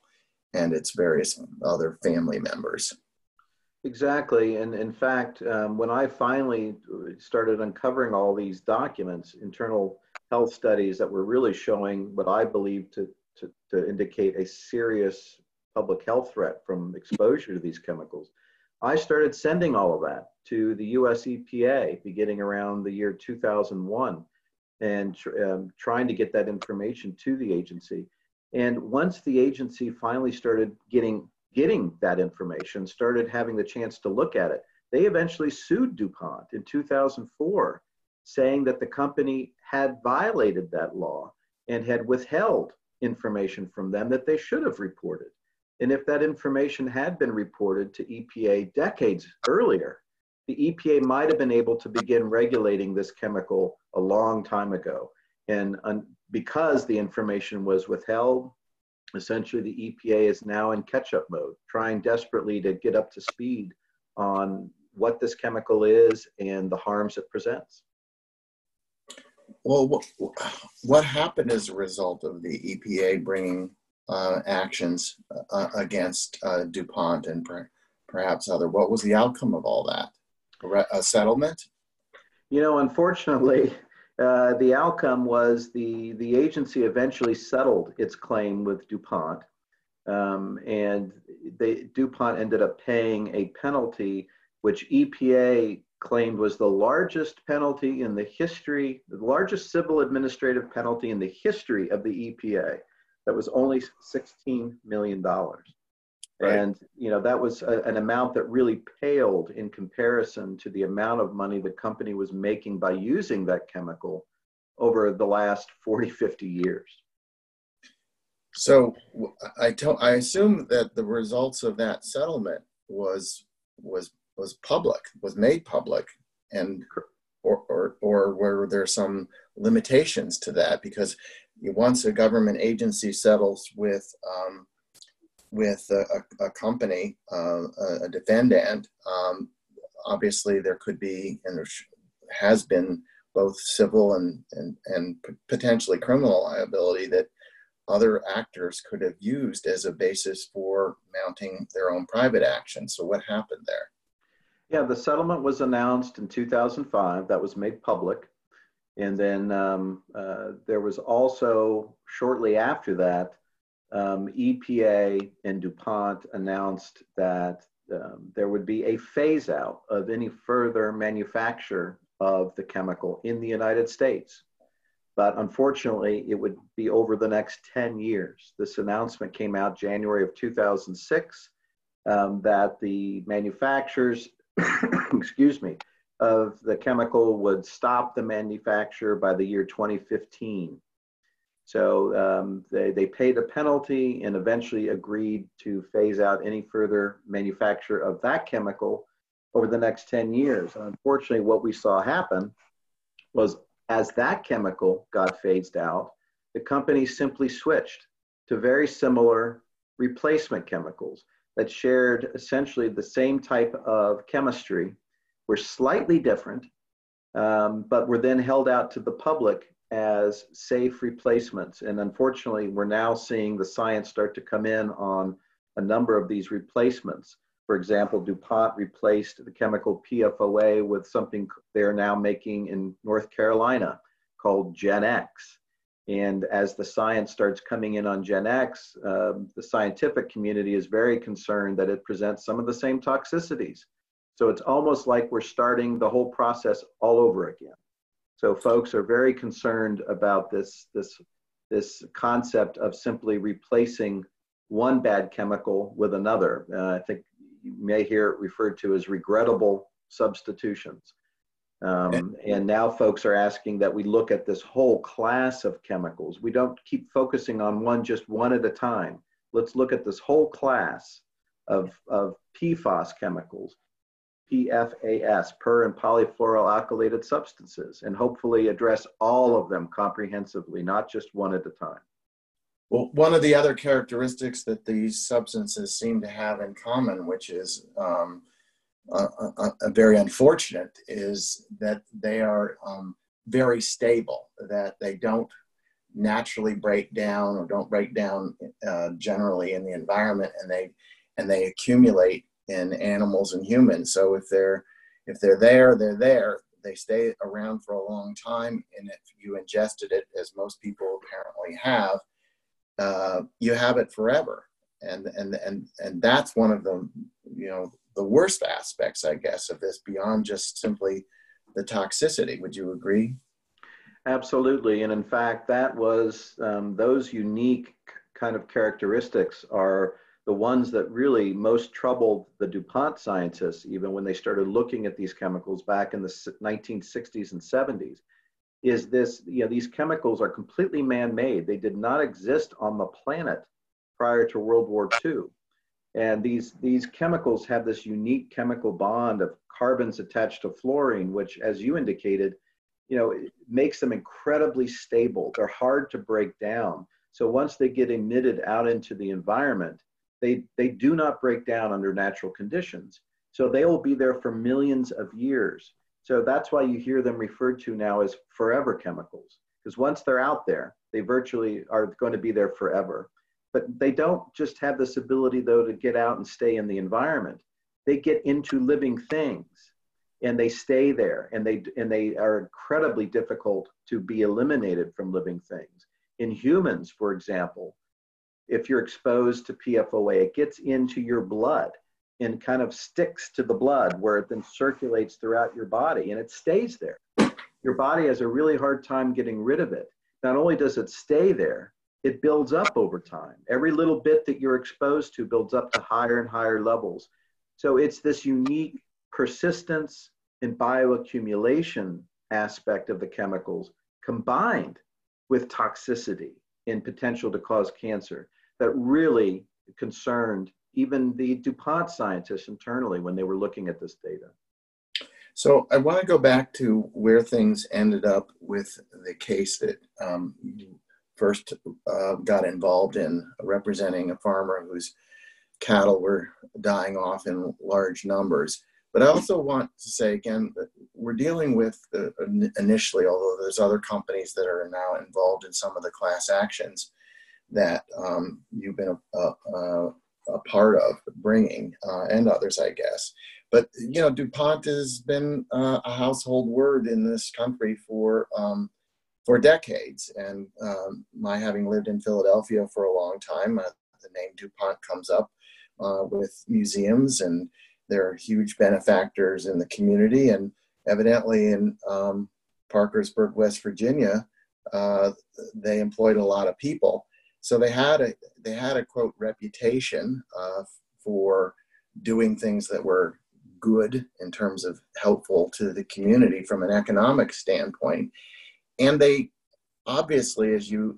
and its various other family members. Exactly. And in fact, um, when I finally started uncovering all these documents, internal health studies that were really showing what I believe to, to, to indicate a serious public health threat from exposure to these chemicals, I started sending all of that to the US EPA beginning around the year 2001 and um, trying to get that information to the agency. And once the agency finally started getting getting that information, started having the chance to look at it, they eventually sued DuPont in 2004, saying that the company had violated that law and had withheld information from them that they should have reported. And if that information had been reported to EPA decades earlier, the EPA might have been able to begin regulating this chemical a long time ago. And because the information was withheld, essentially the EPA is now in catch up mode, trying desperately to get up to speed on what this chemical is and the harms it presents. Well, what, what happened as a result of the EPA bringing uh, actions uh, against uh, DuPont and per- perhaps other? What was the outcome of all that? a settlement? You know, unfortunately, uh, the outcome was the, the agency eventually settled its claim with DuPont. Um, and they, DuPont ended up paying a penalty, which EPA claimed was the largest penalty in the history, the largest civil administrative penalty in the history of the EPA. That was only $16 million. Right. And you know that was a, an amount that really paled in comparison to the amount of money the company was making by using that chemical over the last 40, 50 years. So I tell, I assume that the results of that settlement was was was public, was made public, and or or, or were there some limitations to that? Because once a government agency settles with um, with a, a company, uh, a defendant, um, obviously there could be and there has been both civil and, and, and potentially criminal liability that other actors could have used as a basis for mounting their own private action. So, what happened there? Yeah, the settlement was announced in 2005. That was made public. And then um, uh, there was also, shortly after that, um, EPA and DuPont announced that um, there would be a phase out of any further manufacture of the chemical in the United States. But unfortunately, it would be over the next 10 years. This announcement came out January of 2006 um, that the manufacturers, excuse me, of the chemical would stop the manufacture by the year 2015. So um, they, they paid a penalty and eventually agreed to phase out any further manufacture of that chemical over the next 10 years. And unfortunately, what we saw happen was as that chemical got phased out, the company simply switched to very similar replacement chemicals that shared essentially the same type of chemistry, were slightly different, um, but were then held out to the public as safe replacements. And unfortunately, we're now seeing the science start to come in on a number of these replacements. For example, DuPont replaced the chemical PFOA with something they're now making in North Carolina called Gen X. And as the science starts coming in on Gen X, um, the scientific community is very concerned that it presents some of the same toxicities. So it's almost like we're starting the whole process all over again. So folks are very concerned about this, this, this concept of simply replacing one bad chemical with another. Uh, I think you may hear it referred to as regrettable substitutions. Um, and now folks are asking that we look at this whole class of chemicals. We don't keep focusing on one just one at a time. Let's look at this whole class of, of PFAS chemicals PFAS, per and polyfluoroalkylated substances, and hopefully address all of them comprehensively, not just one at a time. Well, one of the other characteristics that these substances seem to have in common, which is um, very unfortunate, is that they are um, very stable, that they don't naturally break down or don't break down uh, generally in the environment, and they and they accumulate in animals and humans. So if they're if they're there, they're there. They stay around for a long time, and if you ingested it, as most people apparently have, uh, you have it forever. And and and and that's one of the you know the worst aspects, I guess, of this beyond just simply the toxicity. Would you agree? Absolutely, and in fact, that was um, those unique kind of characteristics are the ones that really most troubled the DuPont scientists, even when they started looking at these chemicals back in the 1960s and 70s, is this, you know, these chemicals are completely man-made. They did not exist on the planet prior to World War II. And these, these chemicals have this unique chemical bond of carbons attached to fluorine, which, as you indicated, you know, makes them incredibly stable. They're hard to break down. So once they get emitted out into the environment, they, they do not break down under natural conditions. So they will be there for millions of years. So that's why you hear them referred to now as forever chemicals, because once they're out there, they virtually are going to be there forever. But they don't just have this ability, though, to get out and stay in the environment. They get into living things and they stay there and they, and they are incredibly difficult to be eliminated from living things. In humans, for example, if you're exposed to PFOA. It gets into your blood and kind of sticks to the blood where it then circulates throughout your body and it stays there. Your body has a really hard time getting rid of it. Not only does it stay there, it builds up over time. Every little bit that you're exposed to builds up to higher and higher levels. So it's this unique persistence and bioaccumulation aspect of the chemicals combined with toxicity and potential to cause cancer that really concerned even the DuPont scientists internally when they were looking at this data. So I want to go back to where things ended up with the case that um, you first uh, got involved in, representing a farmer whose cattle were dying off in large numbers. But I also want to say again that we're dealing with uh, initially, although there's other companies that are now involved in some of the class actions, that um, you've been a, a, a, part of bringing, uh, and others, I guess. But you know, DuPont has been uh, a household word in this country for um, for decades, and um, my having lived in Philadelphia for a long time, uh, the name DuPont comes up uh, with museums, and they're huge benefactors in the community, and evidently in um, Parkersburg, West Virginia, uh, they employed a lot of people so they had a they had a quote reputation uh, for doing things that were good in terms of helpful to the community from an economic standpoint, and they obviously, as you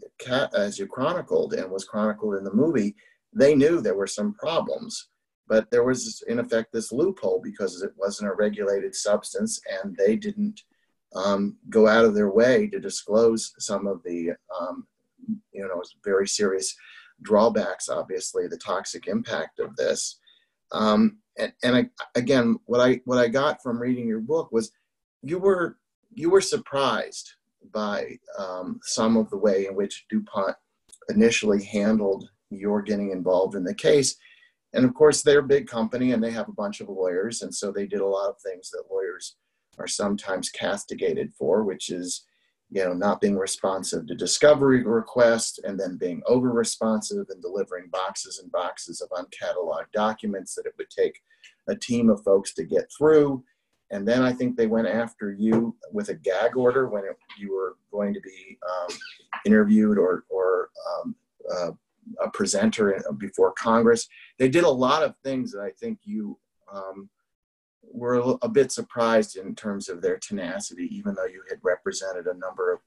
as you chronicled and was chronicled in the movie, they knew there were some problems, but there was in effect this loophole because it wasn't a regulated substance, and they didn't um, go out of their way to disclose some of the um, you know very serious drawbacks obviously the toxic impact of this. Um, and, and I, again what i what i got from reading your book was you were you were surprised by um, some of the way in which dupont initially handled your getting involved in the case. And of course they're a big company and they have a bunch of lawyers. And so they did a lot of things that lawyers are sometimes castigated for which is you know, not being responsive to discovery requests and then being over responsive and delivering boxes and boxes of uncatalogued documents that it would take a team of folks to get through. And then I think they went after you with a gag order when it, you were going to be um, interviewed or, or um, uh, a presenter before Congress. They did a lot of things that I think you um, were a bit surprised in terms of their tenacity, even though you had represented a number of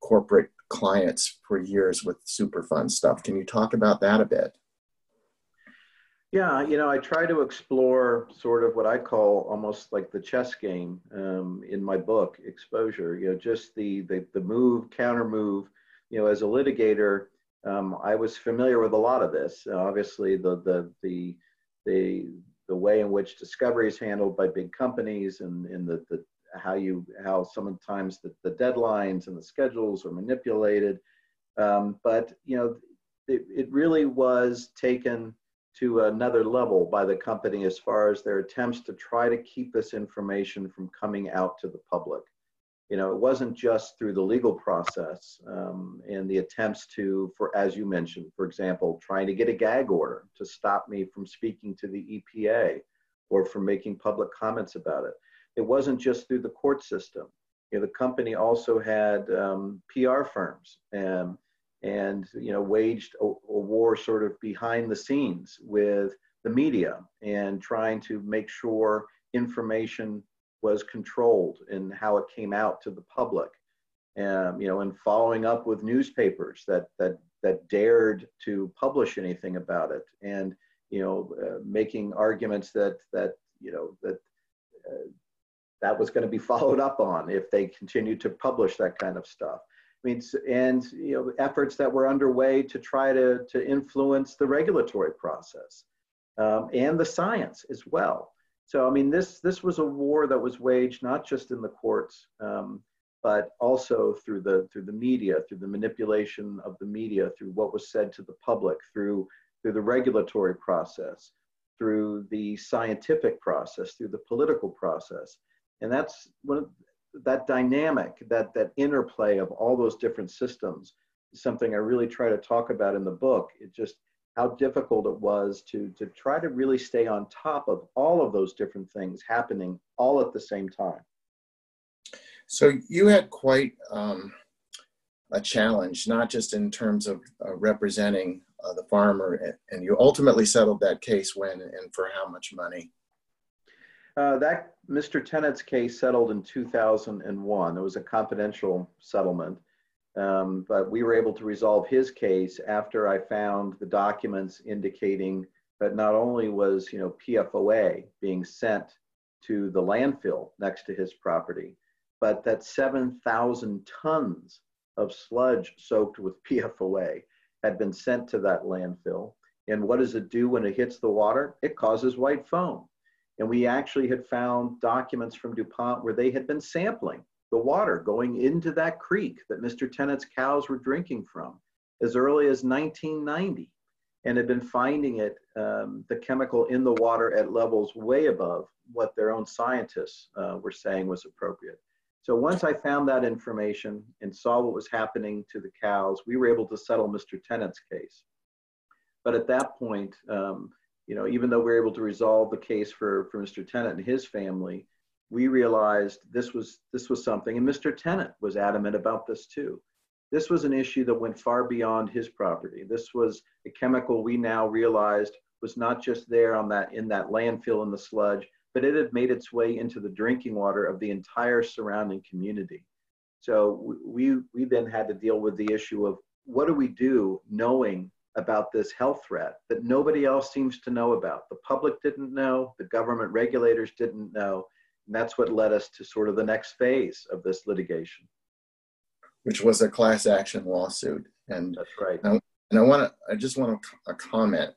corporate clients for years with Superfund stuff. Can you talk about that a bit? Yeah, you know, I try to explore sort of what I call almost like the chess game um, in my book, Exposure. You know, just the the, the move, counter move. You know, as a litigator, um, I was familiar with a lot of this. Uh, obviously, the the the the the way in which discovery is handled by big companies and, and the, the how you how sometimes the, the deadlines and the schedules are manipulated. Um, but you know, it, it really was taken to another level by the company as far as their attempts to try to keep this information from coming out to the public. You know, it wasn't just through the legal process um, and the attempts to, for as you mentioned, for example, trying to get a gag order to stop me from speaking to the EPA or from making public comments about it. It wasn't just through the court system. You know, the company also had um, PR firms and and you know waged a, a, war sort of behind the scenes with the media and trying to make sure information was controlled and how it came out to the public um, you know and following up with newspapers that that that dared to publish anything about it and you know uh, making arguments that that you know that uh, that was going to be followed up on if they continued to publish that kind of stuff I mean, and you know, efforts that were underway to try to, to influence the regulatory process um, and the science as well. So, I mean, this, this was a war that was waged not just in the courts, um, but also through the, through the media, through the manipulation of the media, through what was said to the public, through, through the regulatory process, through the scientific process, through the political process. And that's one of, that dynamic, that that interplay of all those different systems is something I really try to talk about in the book. It just how difficult it was to to try to really stay on top of all of those different things happening all at the same time. So you had quite um, a challenge, not just in terms of uh, representing uh, the farmer, and you ultimately settled that case when and for how much money? Uh, that Mr. Tennant's case settled in 2001. It was a confidential settlement, um, but we were able to resolve his case after I found the documents indicating that not only was you know PFOA being sent to the landfill next to his property, but that 7,000 tons of sludge soaked with PFOA had been sent to that landfill. And what does it do when it hits the water? It causes white foam. And we actually had found documents from DuPont where they had been sampling the water going into that creek that Mr. Tennant's cows were drinking from as early as 1990 and had been finding it, um, the chemical in the water at levels way above what their own scientists uh, were saying was appropriate. So once I found that information and saw what was happening to the cows, we were able to settle Mr. Tennant's case. But at that point, um, you know, even though we were able to resolve the case for, for Mr. Tennant and his family, we realized this was this was something, and Mr. Tennant was adamant about this too. This was an issue that went far beyond his property. This was a chemical we now realized was not just there on that in that landfill in the sludge, but it had made its way into the drinking water of the entire surrounding community. So we we then had to deal with the issue of what do we do knowing about this health threat that nobody else seems to know about. The public didn't know, the government regulators didn't know, and that's what led us to sort of the next phase of this litigation. Which was a class action lawsuit. And that's right. And I, want to, I just want to comment.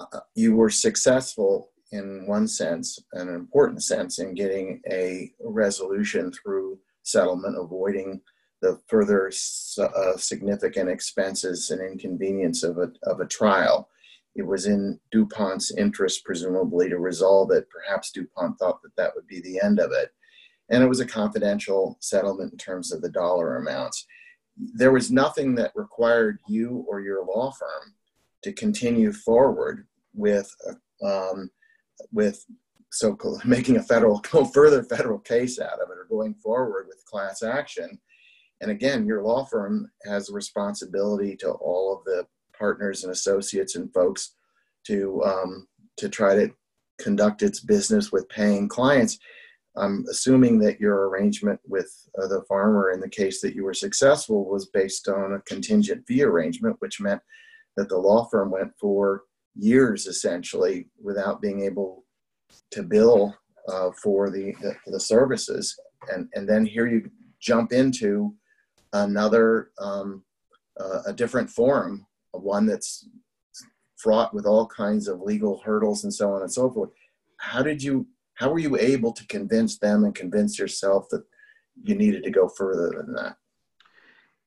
Uh, you were successful in one sense, an important sense, in getting a resolution through settlement, avoiding the further uh, significant expenses and inconvenience of a, of a trial. It was in DuPont's interest, presumably, to resolve it. Perhaps DuPont thought that that would be the end of it. And it was a confidential settlement in terms of the dollar amounts. There was nothing that required you or your law firm to continue forward with, um, with so making a federal, further federal case out of it or going forward with class action and again, your law firm has a responsibility to all of the partners and associates and folks to um, to try to conduct its business with paying clients. I'm assuming that your arrangement with uh, the farmer in the case that you were successful was based on a contingent fee arrangement, which meant that the law firm went for years essentially without being able to bill uh, for the, the, the services. And, and then here you jump into another um, uh, a different forum, one that's fraught with all kinds of legal hurdles and so on and so forth. How did you how were you able to convince them and convince yourself that you needed to go further than that?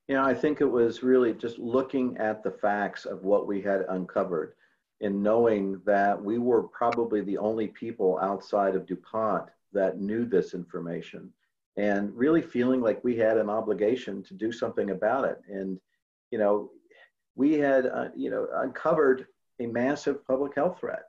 You know, I think it was really just looking at the facts of what we had uncovered and knowing that we were probably the only people outside of DuPont that knew this information and really feeling like we had an obligation to do something about it. And, you know, we had, uh, you know, uncovered a massive public health threat,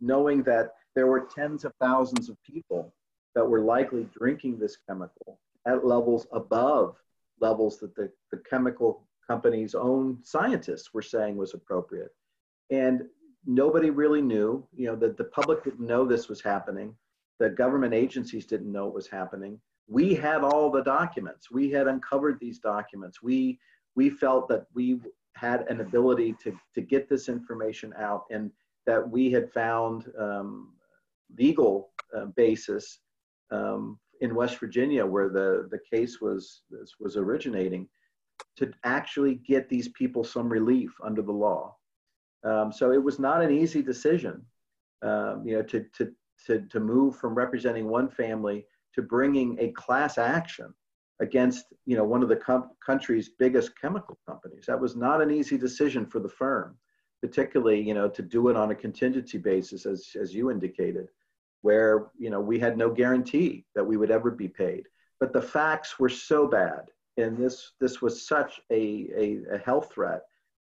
knowing that there were tens of thousands of people that were likely drinking this chemical at levels above levels that the, the chemical company's own scientists were saying was appropriate. And nobody really knew, you know, that the public didn't know this was happening. The government agencies didn't know it was happening. We had all the documents. We had uncovered these documents. We we felt that we had an ability to, to get this information out and that we had found um, legal uh, basis um, in West Virginia, where the, the case was, was originating, to actually get these people some relief under the law. Um, so it was not an easy decision, um, you know, to, to, to, to move from representing one family to bringing a class action against, you know, one of the com- country's biggest chemical companies. That was not an easy decision for the firm, particularly, you know, to do it on a contingency basis, as, as you indicated where you know we had no guarantee that we would ever be paid but the facts were so bad and this this was such a, a, a health threat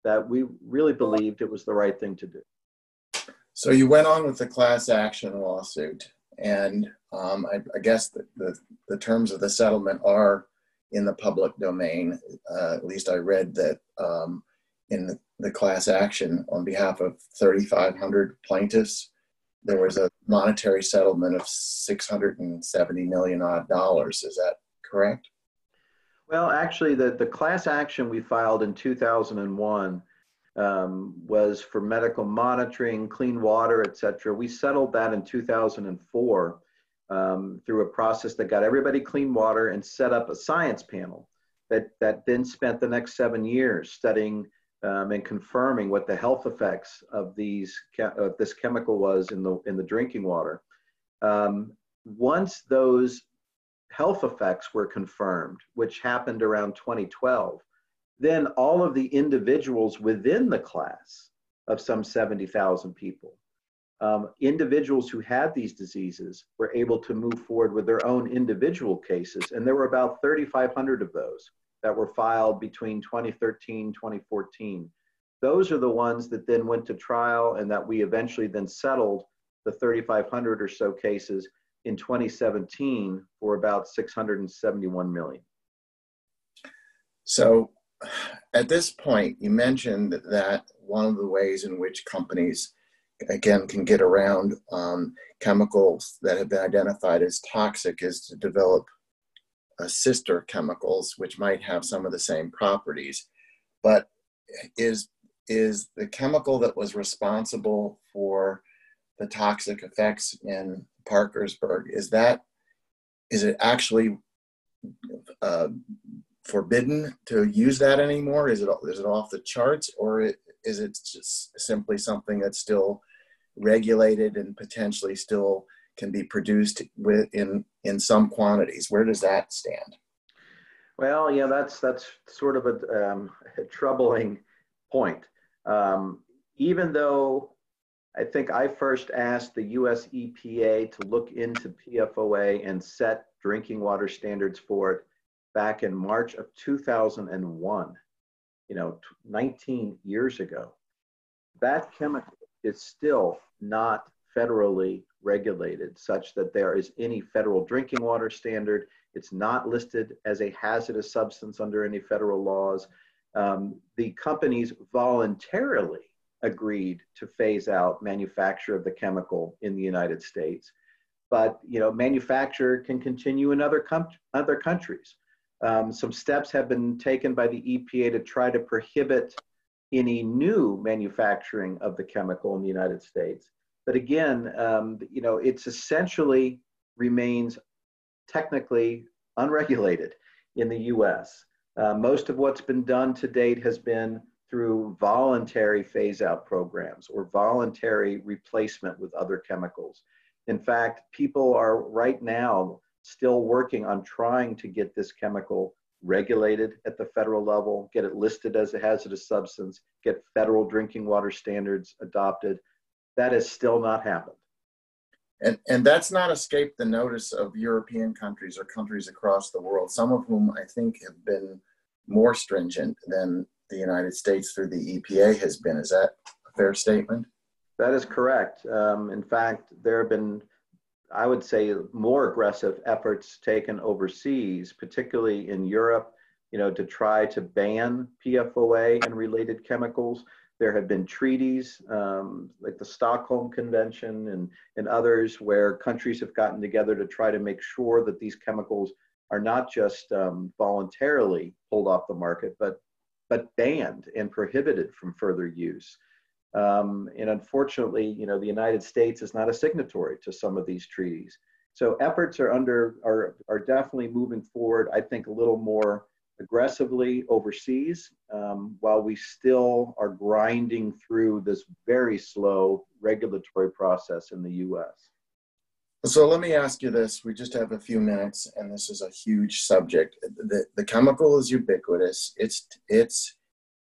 that we really believed it was the right thing to do so you went on with the class action lawsuit and um, I, I, guess the, the, the, terms of the settlement are in the public domain uh, at least i read that um, in the, the class action on behalf of 3500 plaintiffs there was a monetary settlement of 670 million odd dollars. Is that correct? Well, actually, the, the class action we filed in 2001 um, was for medical monitoring, clean water, et cetera. We settled that in 2004 um, through a process that got everybody clean water and set up a science panel that, that then spent the next seven years studying um, and confirming what the health effects of these of this chemical was in the in the drinking water. Um, once those health effects were confirmed, which happened around 2012, then all of the individuals within the class of some 70,000 people, um, individuals who had these diseases were able to move forward with their own individual cases, and there were about 3,500 of those that were filed between 2013 2014 those are the ones that then went to trial and that we eventually then settled the 3500 or so cases in 2017 for about 671 million. So at this point you mentioned that one of the ways in which companies again can get around um, chemicals that have been identified as toxic is to develop uh, sister chemicals, which might have some of the same properties. But is is the chemical that was responsible for the toxic effects in Parkersburg is that is it actually uh, forbidden to use that anymore? Is it is it off the charts, or is it just simply something that's still regulated and potentially still can be produced with in in some quantities. Where does that stand? Well, yeah, that's that's sort of a, um, a troubling point. Um, even though I think I first asked the U.S. EPA to look into PFOA and set drinking water standards for it back in March of 2001. You know, 19 years ago. That chemical is still not federally regulated such that there is any federal drinking water standard. It's not listed as a hazardous substance under any federal laws. Um, the companies voluntarily agreed to phase out manufacture of the chemical in the United States. But you know, manufacture can continue in other, com- other countries. Um, some steps have been taken by the EPA to try to prohibit any new manufacturing of the chemical in the United States. But again, um, you know, it's essentially remains technically unregulated in the US. Uh, most of what's been done to date has been through voluntary phase out programs or voluntary replacement with other chemicals. In fact, people are right now still working on trying to get this chemical regulated at the federal level, get it listed as a hazardous substance, get federal drinking water standards adopted. That has still not happened. And, and that's not escaped the notice of European countries or countries across the world, some of whom I think have been more stringent than the United States through the EPA has been. Is that a fair statement? That is correct. Um, in fact, there have been, I would say, more aggressive efforts taken overseas, particularly in Europe, you know, to try to ban PFOA and related chemicals. There have been treaties um, like the Stockholm Convention and, and others where countries have gotten together to try to make sure that these chemicals are not just um, voluntarily pulled off the market, but, but banned and prohibited from further use. Um, and unfortunately, you know, the United States is not a signatory to some of these treaties. So efforts are under are, are definitely moving forward, I think, a little more aggressively overseas um, while we still are grinding through this very slow regulatory process in the US. So let me ask you this. We just have a few minutes, and this is a huge subject. The, the chemical is ubiquitous. It's it's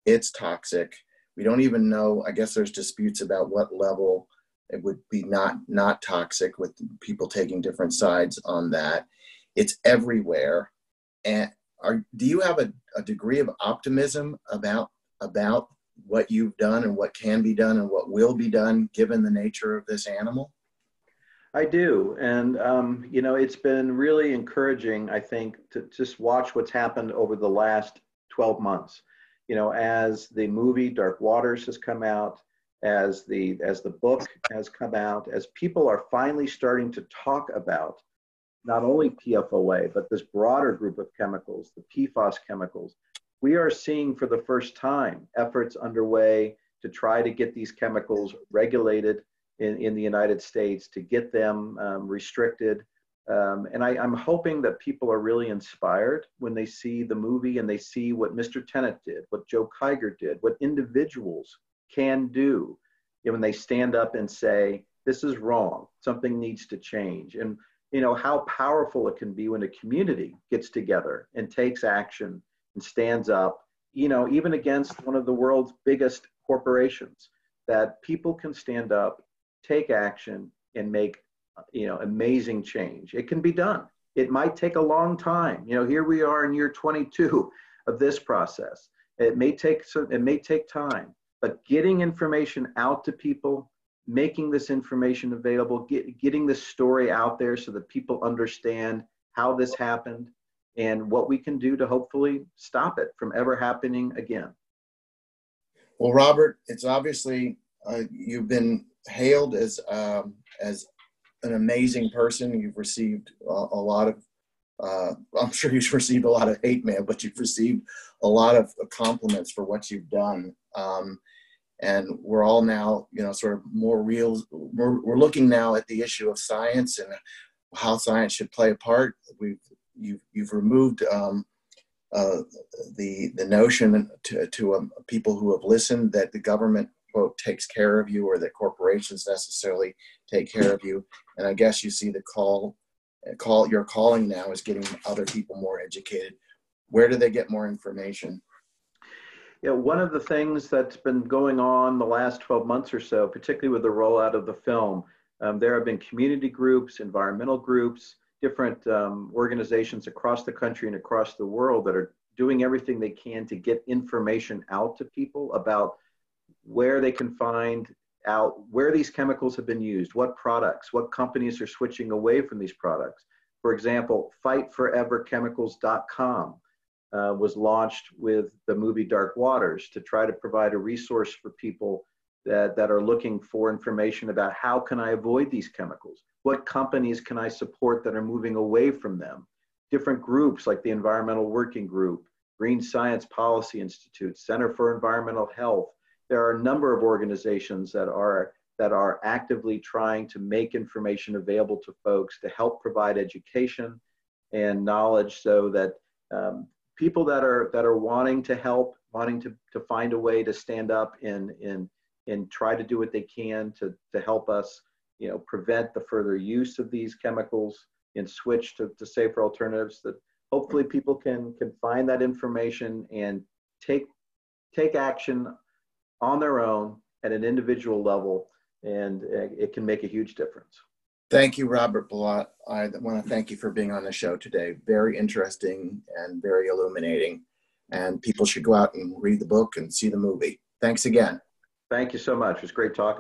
it's toxic. We don't even know. I guess there's disputes about what level it would be not not toxic, with people taking different sides on that. It's everywhere, and are do you have a, a degree of optimism about about what you've done and what can be done and what will be done given the nature of this animal? I do. And, um, you know, it's been really encouraging, I think, to just watch what's happened over the last 12 months. You know, as the movie Dark Waters has come out, as the as the book has come out, as people are finally starting to talk about not only PFOA, but this broader group of chemicals, the PFAS chemicals, we are seeing for the first time efforts underway to try to get these chemicals regulated in, in the United States, to get them um, restricted. Um, and I, am hoping that people are really inspired when they see the movie and they see what Mr. Tennant did, what Joe Kiger did, what individuals can do when they stand up and say, this is wrong, something needs to change. And you know how powerful it can be when a community gets together and takes action and stands up you know even against one of the world's biggest corporations that people can stand up take action and make you know amazing change. It can be done. It might take a long time. You know here we are in year 22 of this process. It may take some, it may take time but getting information out to people making this information available, get, getting this story out there so that people understand how this happened and what we can do to hopefully stop it from ever happening again. Well, Robert, it's obviously uh, you've been hailed as um, as an amazing person. You've received a, a lot of, uh, I'm sure you've received a lot of hate mail, but you've received a lot of compliments for what you've done. Um, and we're all now you know sort of more real we're, we're looking now at the issue of science and how science should play a part we've you've, you've removed um, uh, the the notion to, to um, people who have listened that the government quote takes care of you or that corporations necessarily take care of you. And i guess you see the call call your calling now is getting other people more educated. Where do they get more information? Yeah, one of the things that's been going on the last 12 months or so, particularly with the rollout of the film, um, there have been community groups, environmental groups, different um, organizations across the country and across the world that are doing everything they can to get information out to people about where they can find out where these chemicals have been used, what products, what companies are switching away from these products. For example, fightforeverchemicals.com uh, was launched with the movie Dark Waters to try to provide a resource for people that, that are looking for information about how can I avoid these chemicals? What companies can I support that are moving away from them? Different groups like the Environmental Working Group, Green Science Policy Institute, Center for Environmental Health. There are a number of organizations that are that are actively trying to make information available to folks to help provide education and knowledge so that um, people that are that are wanting to help, wanting to, to find a way to stand up and and and try to do what they can to to help us, you know, prevent the further use of these chemicals and switch to, to safer alternatives that hopefully people can, can find that information and take, take action on their own at an individual level and it can make a huge difference. Thank you, Robert Bilott. I want to thank you for being on the show today. Very interesting and very illuminating. And people should go out and read the book and see the movie. Thanks again. Thank you so much. It was great talking.